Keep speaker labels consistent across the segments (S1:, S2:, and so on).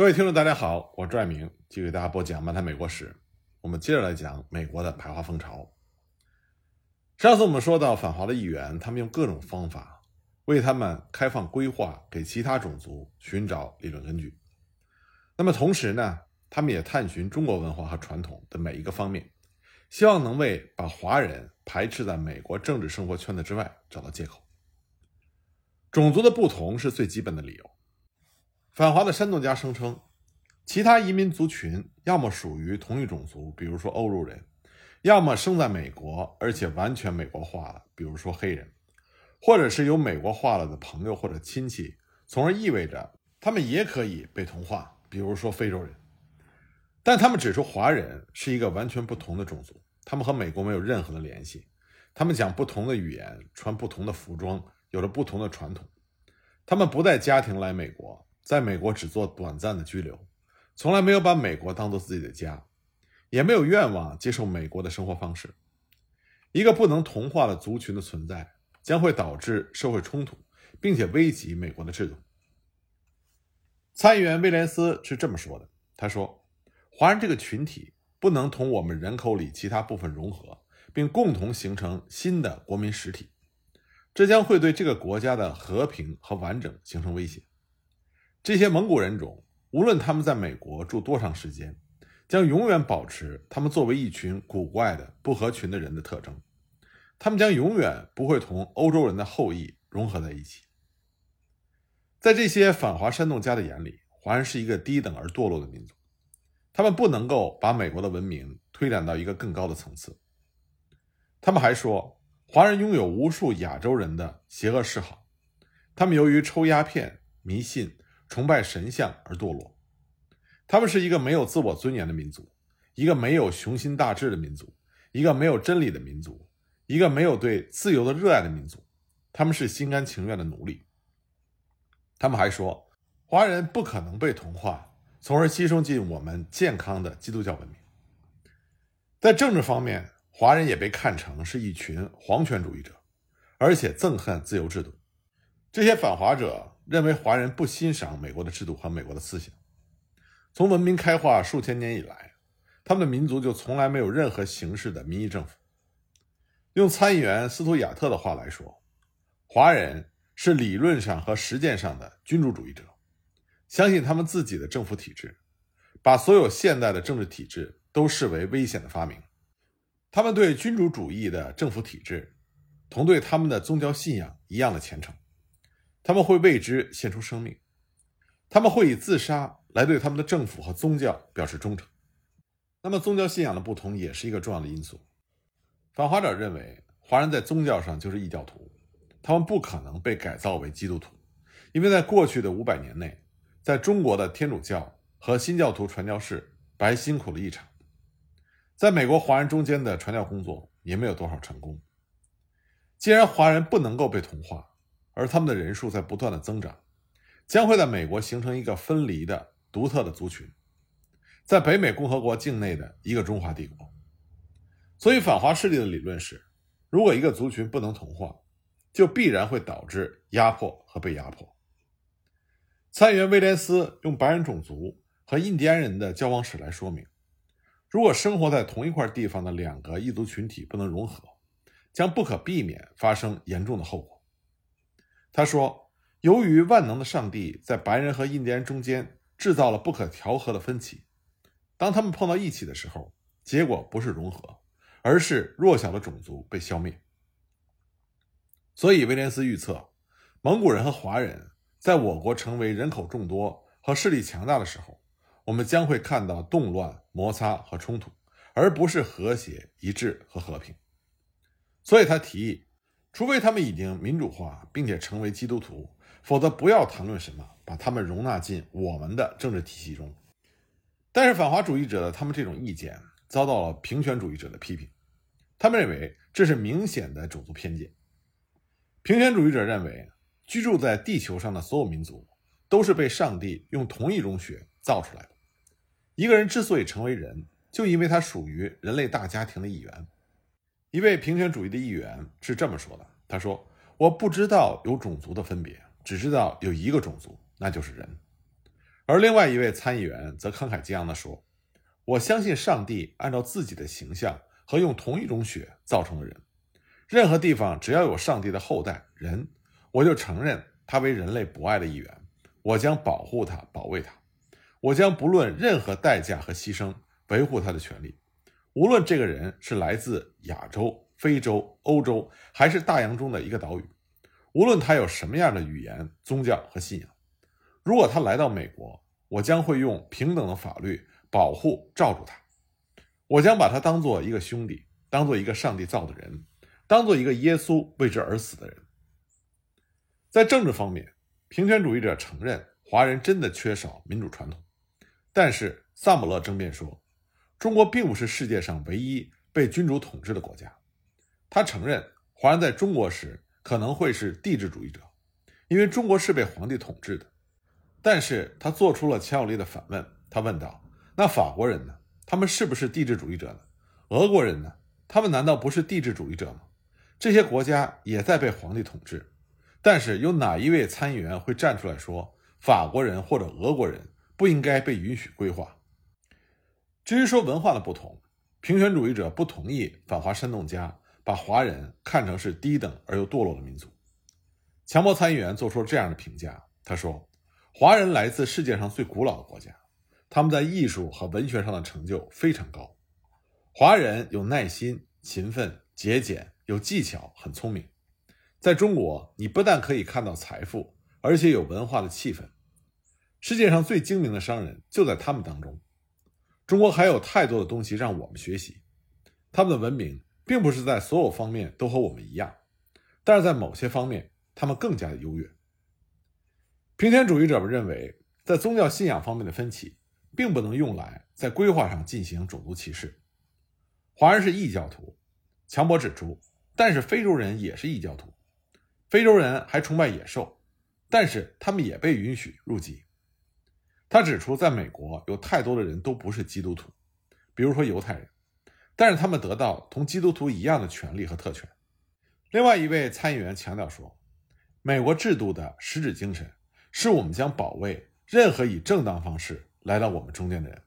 S1: 各位听众，大家好，我是爱明，继续给大家播讲《漫谈美国史》。我们接着来讲美国的排华风潮。上次我们说到，反华的议员，他们用各种方法为他们开放规划给其他种族寻找理论根据。那么同时呢，他们也探寻中国文化和传统的每一个方面，希望能为把华人排斥在美国政治生活圈子之外找到借口。种族的不同是最基本的理由。反华的煽动家声称，其他移民族群要么属于同一种族，比如说欧洲人；要么生在美国而且完全美国化了，比如说黑人；或者是有美国化了的朋友或者亲戚，从而意味着他们也可以被同化，比如说非洲人。但他们指出，华人是一个完全不同的种族，他们和美国没有任何的联系，他们讲不同的语言，穿不同的服装，有着不同的传统，他们不带家庭来美国。在美国只做短暂的居留，从来没有把美国当做自己的家，也没有愿望接受美国的生活方式。一个不能同化的族群的存在，将会导致社会冲突，并且危及美国的制度。参议员威廉斯是这么说的：“他说，华人这个群体不能同我们人口里其他部分融合，并共同形成新的国民实体，这将会对这个国家的和平和完整形成威胁。”这些蒙古人种，无论他们在美国住多长时间，将永远保持他们作为一群古怪的不合群的人的特征。他们将永远不会同欧洲人的后裔融合在一起。在这些反华煽动家的眼里，华人是一个低等而堕落的民族，他们不能够把美国的文明推展到一个更高的层次。他们还说，华人拥有无数亚洲人的邪恶嗜好，他们由于抽鸦片、迷信。崇拜神像而堕落，他们是一个没有自我尊严的民族，一个没有雄心大志的民族，一个没有真理的民族，一个没有对自由的热爱的民族。他们是心甘情愿的奴隶。他们还说，华人不可能被同化，从而吸收进我们健康的基督教文明。在政治方面，华人也被看成是一群皇权主义者，而且憎恨自由制度。这些反华者。认为华人不欣赏美国的制度和美国的思想。从文明开化数千年以来，他们的民族就从来没有任何形式的民意政府。用参议员斯图亚特的话来说，华人是理论上和实践上的君主主义者，相信他们自己的政府体制，把所有现代的政治体制都视为危险的发明。他们对君主主义的政府体制，同对他们的宗教信仰一样的虔诚。他们会为之献出生命，他们会以自杀来对他们的政府和宗教表示忠诚。那么，宗教信仰的不同也是一个重要的因素。反华者认为，华人在宗教上就是异教徒，他们不可能被改造为基督徒，因为在过去的五百年内，在中国的天主教和新教徒传教士白辛苦了一场，在美国华人中间的传教工作也没有多少成功。既然华人不能够被同化，而他们的人数在不断的增长，将会在美国形成一个分离的独特的族群，在北美共和国境内的一个中华帝国。所以，反华势力的理论是：如果一个族群不能同化，就必然会导致压迫和被压迫。参议员威廉斯用白人种族和印第安人的交往史来说明，如果生活在同一块地方的两个异族群体不能融合，将不可避免发生严重的后果。他说：“由于万能的上帝在白人和印第安中间制造了不可调和的分歧，当他们碰到一起的时候，结果不是融合，而是弱小的种族被消灭。所以，威廉斯预测，蒙古人和华人在我国成为人口众多和势力强大的时候，我们将会看到动乱、摩擦和冲突，而不是和谐、一致和和平。所以他提议。”除非他们已经民主化，并且成为基督徒，否则不要谈论什么把他们容纳进我们的政治体系中。但是反华主义者的他们这种意见遭到了平权主义者的批评，他们认为这是明显的种族偏见。平权主义者认为，居住在地球上的所有民族都是被上帝用同一种血造出来的。一个人之所以成为人，就因为他属于人类大家庭的一员。一位平权主义的议员是这么说的：“他说，我不知道有种族的分别，只知道有一个种族，那就是人。而另外一位参议员则慷慨激昂地说：“我相信上帝按照自己的形象和用同一种血造成的人。任何地方只要有上帝的后代人，我就承认他为人类博爱的一员。我将保护他，保卫他。我将不论任何代价和牺牲维护他的权利。无论这个人是来自亚洲、非洲、欧洲，还是大洋中的一个岛屿，无论他有什么样的语言、宗教和信仰。”如果他来到美国，我将会用平等的法律保护、罩住他。我将把他当做一个兄弟，当做一个上帝造的人，当做一个耶稣为之而死的人。在政治方面，平权主义者承认华人真的缺少民主传统，但是萨姆勒争辩说，中国并不是世界上唯一被君主统治的国家。他承认华人在中国时可能会是帝制主义者，因为中国是被皇帝统治的。但是他做出了强有力的反问，他问道：“那法国人呢？他们是不是帝制主义者呢？俄国人呢？他们难道不是帝制主义者吗？这些国家也在被皇帝统治，但是有哪一位参议员会站出来说法国人或者俄国人不应该被允许规划？至于说文化的不同，平权主义者不同意反华煽动家把华人看成是低等而又堕落的民族。强迫参议员做出了这样的评价，他说。华人来自世界上最古老的国家，他们在艺术和文学上的成就非常高。华人有耐心、勤奋、节俭，有技巧，很聪明。在中国，你不但可以看到财富，而且有文化的气氛。世界上最精明的商人就在他们当中。中国还有太多的东西让我们学习。他们的文明并不是在所有方面都和我们一样，但是在某些方面，他们更加的优越。平权主义者们认为，在宗教信仰方面的分歧，并不能用来在规划上进行种族歧视。华人是异教徒，强博指出，但是非洲人也是异教徒，非洲人还崇拜野兽，但是他们也被允许入籍。他指出，在美国有太多的人都不是基督徒，比如说犹太人，但是他们得到同基督徒一样的权利和特权。另外一位参议员强调说，美国制度的实质精神。是我们将保卫任何以正当方式来到我们中间的人，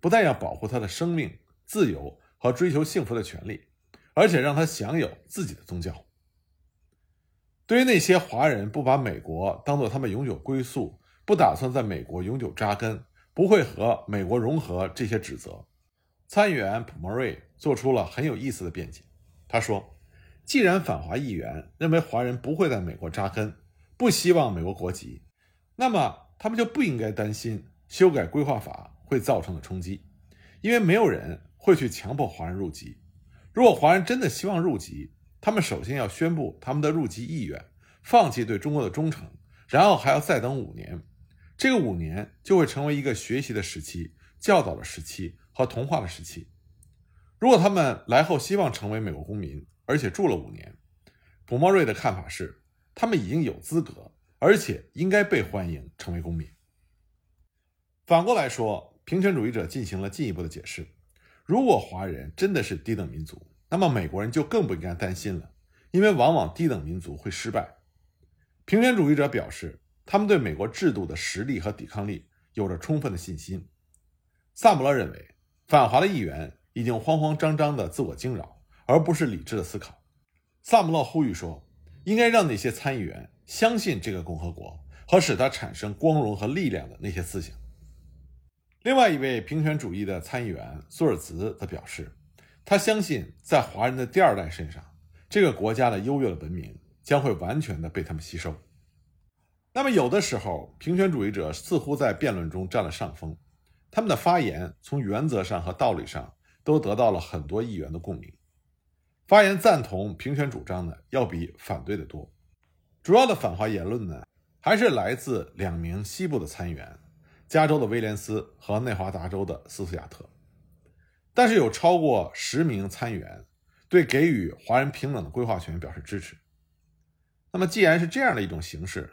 S1: 不但要保护他的生命、自由和追求幸福的权利，而且让他享有自己的宗教。对于那些华人不把美国当做他们永久归宿，不打算在美国永久扎根，不会和美国融合这些指责，参议员普莫瑞做出了很有意思的辩解。他说：“既然反华议员认为华人不会在美国扎根，不希望美国国籍。”那么他们就不应该担心修改规划法会造成的冲击，因为没有人会去强迫华人入籍。如果华人真的希望入籍，他们首先要宣布他们的入籍意愿，放弃对中国的忠诚，然后还要再等五年。这个五年就会成为一个学习的时期、教导的时期和同化的时期。如果他们来后希望成为美国公民，而且住了五年，普莫瑞的看法是，他们已经有资格。而且应该被欢迎成为公民。反过来说，平权主义者进行了进一步的解释：如果华人真的是低等民族，那么美国人就更不应该担心了，因为往往低等民族会失败。平权主义者表示，他们对美国制度的实力和抵抗力有着充分的信心。萨姆勒认为，反华的议员已经慌慌张张的自我惊扰，而不是理智的思考。萨姆勒呼吁说，应该让那些参议员。相信这个共和国和使它产生光荣和力量的那些思想。另外一位平权主义的参议员苏尔茨则表示，他相信在华人的第二代身上，这个国家的优越的文明将会完全的被他们吸收。那么，有的时候平权主义者似乎在辩论中占了上风，他们的发言从原则上和道理上都得到了很多议员的共鸣。发言赞同平权主张的要比反对的多。主要的反华言论呢，还是来自两名西部的参议员，加州的威廉斯和内华达州的斯图亚特。但是有超过十名参议员对给予华人平等的规划权表示支持。那么，既然是这样的一种形式，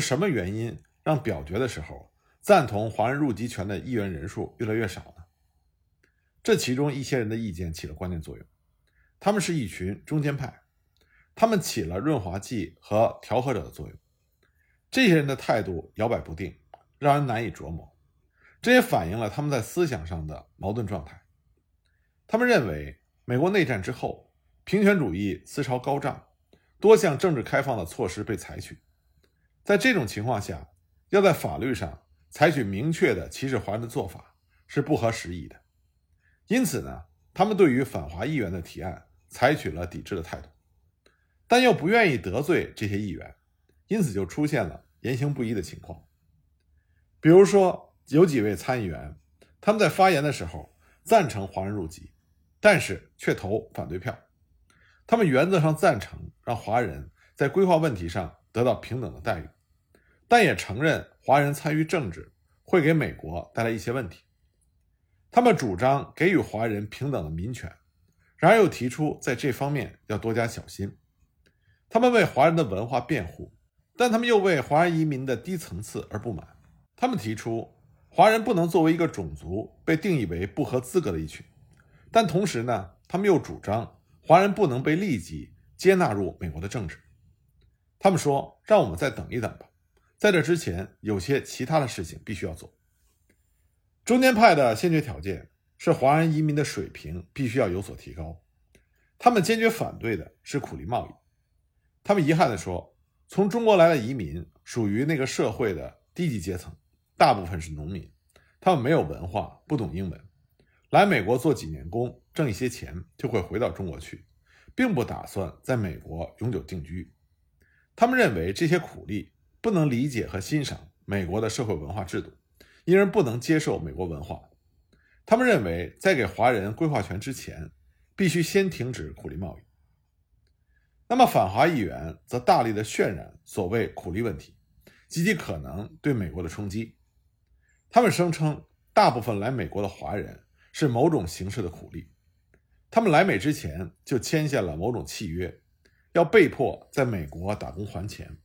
S1: 是什么原因让表决的时候赞同华人入籍权的议员人数越来越少呢？这其中一些人的意见起了关键作用，他们是一群中间派。他们起了润滑剂和调和者的作用。这些人的态度摇摆不定，让人难以琢磨。这也反映了他们在思想上的矛盾状态。他们认为，美国内战之后，平权主义思潮高涨，多项政治开放的措施被采取，在这种情况下，要在法律上采取明确的歧视华人的做法是不合时宜的。因此呢，他们对于反华议员的提案采取了抵制的态度，但又不愿意得罪这些议员，因此就出现了言行不一的情况。比如说，有几位参议员，他们在发言的时候赞成华人入籍，但是却投反对票。他们原则上赞成让华人在规划问题上得到平等的待遇，但也承认华人参与政治会给美国带来一些问题。他们主张给予华人平等的民权，然而又提出在这方面要多加小心。他们为华人的文化辩护，但他们又为华人移民的低层次而不满。他们提出，华人不能作为一个种族被定义为不合资格的一群，但同时呢，他们又主张华人不能被立即接纳入美国的政治。他们说：“让我们再等一等吧，在这之前，有些其他的事情必须要做。”中间派的先决条件是华人移民的水平必须要有所提高。他们坚决反对的是苦力贸易。他们遗憾地说：“从中国来的移民属于那个社会的低级阶层。”大部分是农民，他们没有文化，不懂英文，来美国做几年工，挣一些钱就会回到中国去，并不打算在美国永久定居。他们认为这些苦力不能理解和欣赏美国的社会文化制度，因而不能接受美国文化。他们认为，在给华人规划权之前，必须先停止苦力贸易。那么，反华议员则大力的渲染所谓苦力问题及其可能对美国的冲击。他们声称，大部分来美国的华人是某种形式的苦力，他们来美之前就签下了某种契约，要被迫在美国打工还钱，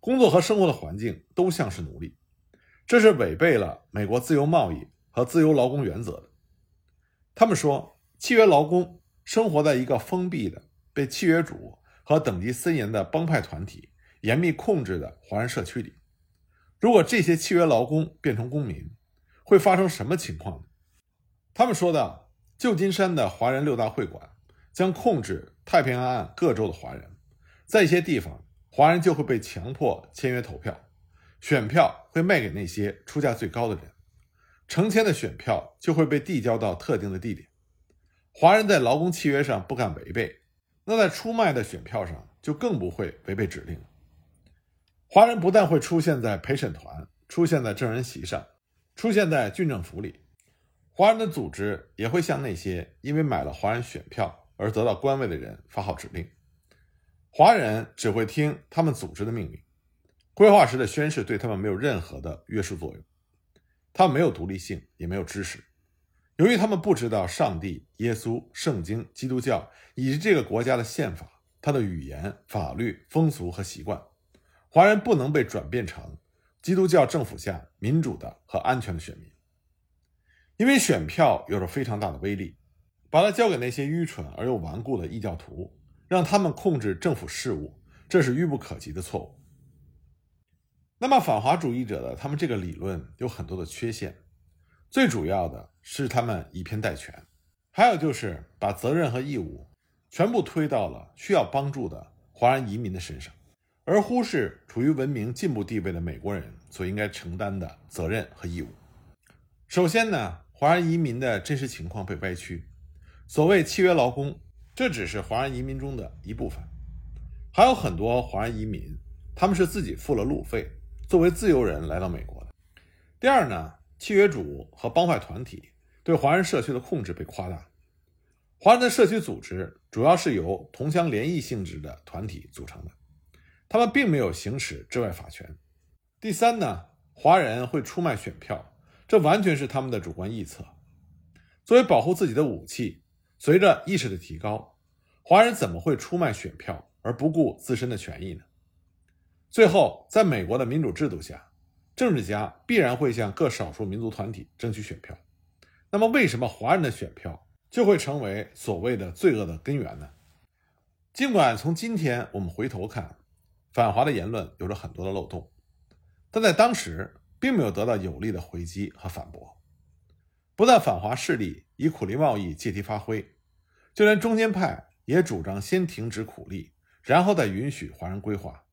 S1: 工作和生活的环境都像是奴隶，这是违背了美国自由贸易和自由劳工原则的。他们说，契约劳工生活在一个封闭的、被契约主和等级森严的帮派团体严密控制的华人社区里。如果这些契约劳工变成公民，会发生什么情况呢？他们说的：“旧金山的华人六大会馆将控制太平洋岸各州的华人，在一些地方，华人就会被强迫签约投票，选票会卖给那些出价最高的人，成千的选票就会被递交到特定的地点。华人在劳工契约上不敢违背，那在出卖的选票上就更不会违背指令。”华人不但会出现在陪审团、出现在证人席上、出现在郡政府里，华人的组织也会向那些因为买了华人选票而得到官位的人发号指令。华人只会听他们组织的命令，规划时的宣誓对他们没有任何的约束作用。他们没有独立性，也没有知识。由于他们不知道上帝、耶稣、圣经、基督教以及这个国家的宪法、它的语言、法律、风俗和习惯。华人不能被转变成基督教政府下民主的和安全的选民，因为选票有着非常大的威力，把它交给那些愚蠢而又顽固的异教徒，让他们控制政府事务，这是愚不可及的错误。那么反华主义者的他们这个理论有很多的缺陷，最主要的是他们以偏概全，还有就是把责任和义务全部推到了需要帮助的华人移民的身上。而忽视处于文明进步地位的美国人所应该承担的责任和义务。首先呢，华人移民的真实情况被歪曲。所谓契约劳工，这只是华人移民中的一部分，还有很多华人移民，他们是自己付了路费，作为自由人来到美国的。第二呢，契约主和帮派团体对华人社区的控制被夸大。华人的社区组织主要是由同乡联谊性质的团体组成的。他们并没有行使治外法权。第三呢，华人会出卖选票，这完全是他们的主观臆测。作为保护自己的武器，随着意识的提高，华人怎么会出卖选票而不顾自身的权益呢？最后，在美国的民主制度下，政治家必然会向各少数民族团体争取选票。那么，为什么华人的选票就会成为所谓的罪恶的根源呢？尽管从今天我们回头看，反华的言论有着很多的漏洞，但在当时，并没有得到有力的回击和反驳。不但反华势力以苦力贸易借题发挥，就连中间派也主张先停止苦力，然后再允许华人归化。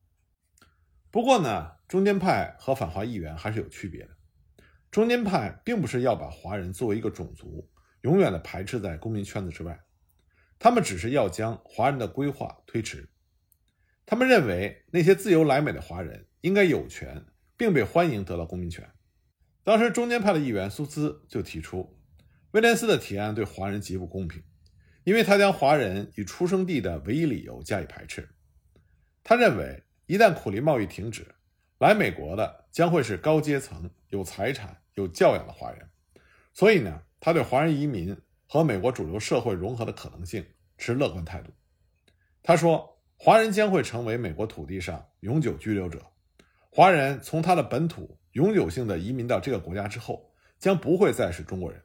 S1: 不过呢，中间派和反华议员还是有区别的。中间派并不是要把华人作为一个种族，永远的排斥在公民圈子之外，他们只是要将华人的归化推迟。他们认为那些自由来美的华人应该有权，并被欢迎得到公民权。当时中间派的议员苏兹就提出，威廉斯的提案对华人极不公平，因为他将华人以出生地的唯一理由加以排斥。他认为，一旦苦力贸易停止，来美国的将会是高阶层、有财产、有教养的华人。所以呢，他对华人移民和美国主流社会融合的可能性持乐观态度。他说，华人将会成为美国土地上永久居留者，华人从他的本土。永久性的移民到这个国家之后，将不会再是中国人。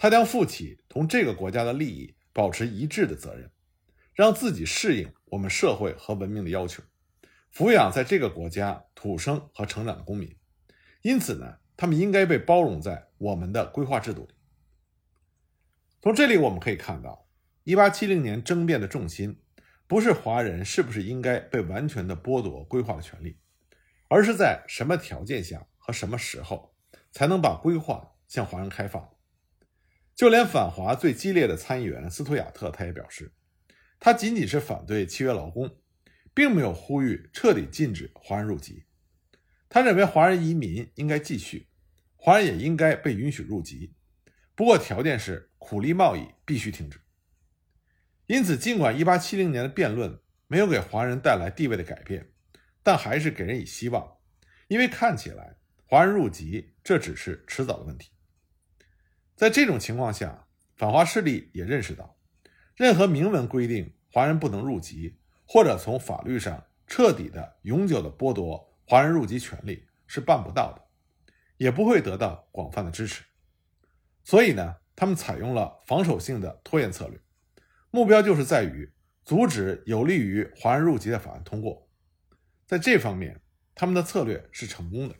S1: 他将负起同这个国家的利益保持一致的责任，让自己适应我们社会和文明的要求，抚养在这个国家土生和成长的公民。因此呢，他们应该被包容在我们的规划制度里。从这里我们可以看到，1870年争辩的重心不是华人是不是应该被完全的剥夺规划的权利。而是在什么条件下和什么时候才能把规划向华人开放？就连反华最激烈的参议员斯图亚特，他也表示，他仅仅是反对契约劳工，并没有呼吁彻底禁止华人入籍。他认为华人移民应该继续，华人也应该被允许入籍，不过条件是苦力贸易必须停止。因此，尽管1870年的辩论没有给华人带来地位的改变。但还是给人以希望，因为看起来华人入籍这只是迟早的问题。在这种情况下，反华势力也认识到，任何明文规定华人不能入籍，或者从法律上彻底的、永久的剥夺华人入籍权利是办不到的，也不会得到广泛的支持。所以呢，他们采用了防守性的拖延策略，目标就是在于阻止有利于华人入籍的法案通过。在这方面，他们的策略是成功的。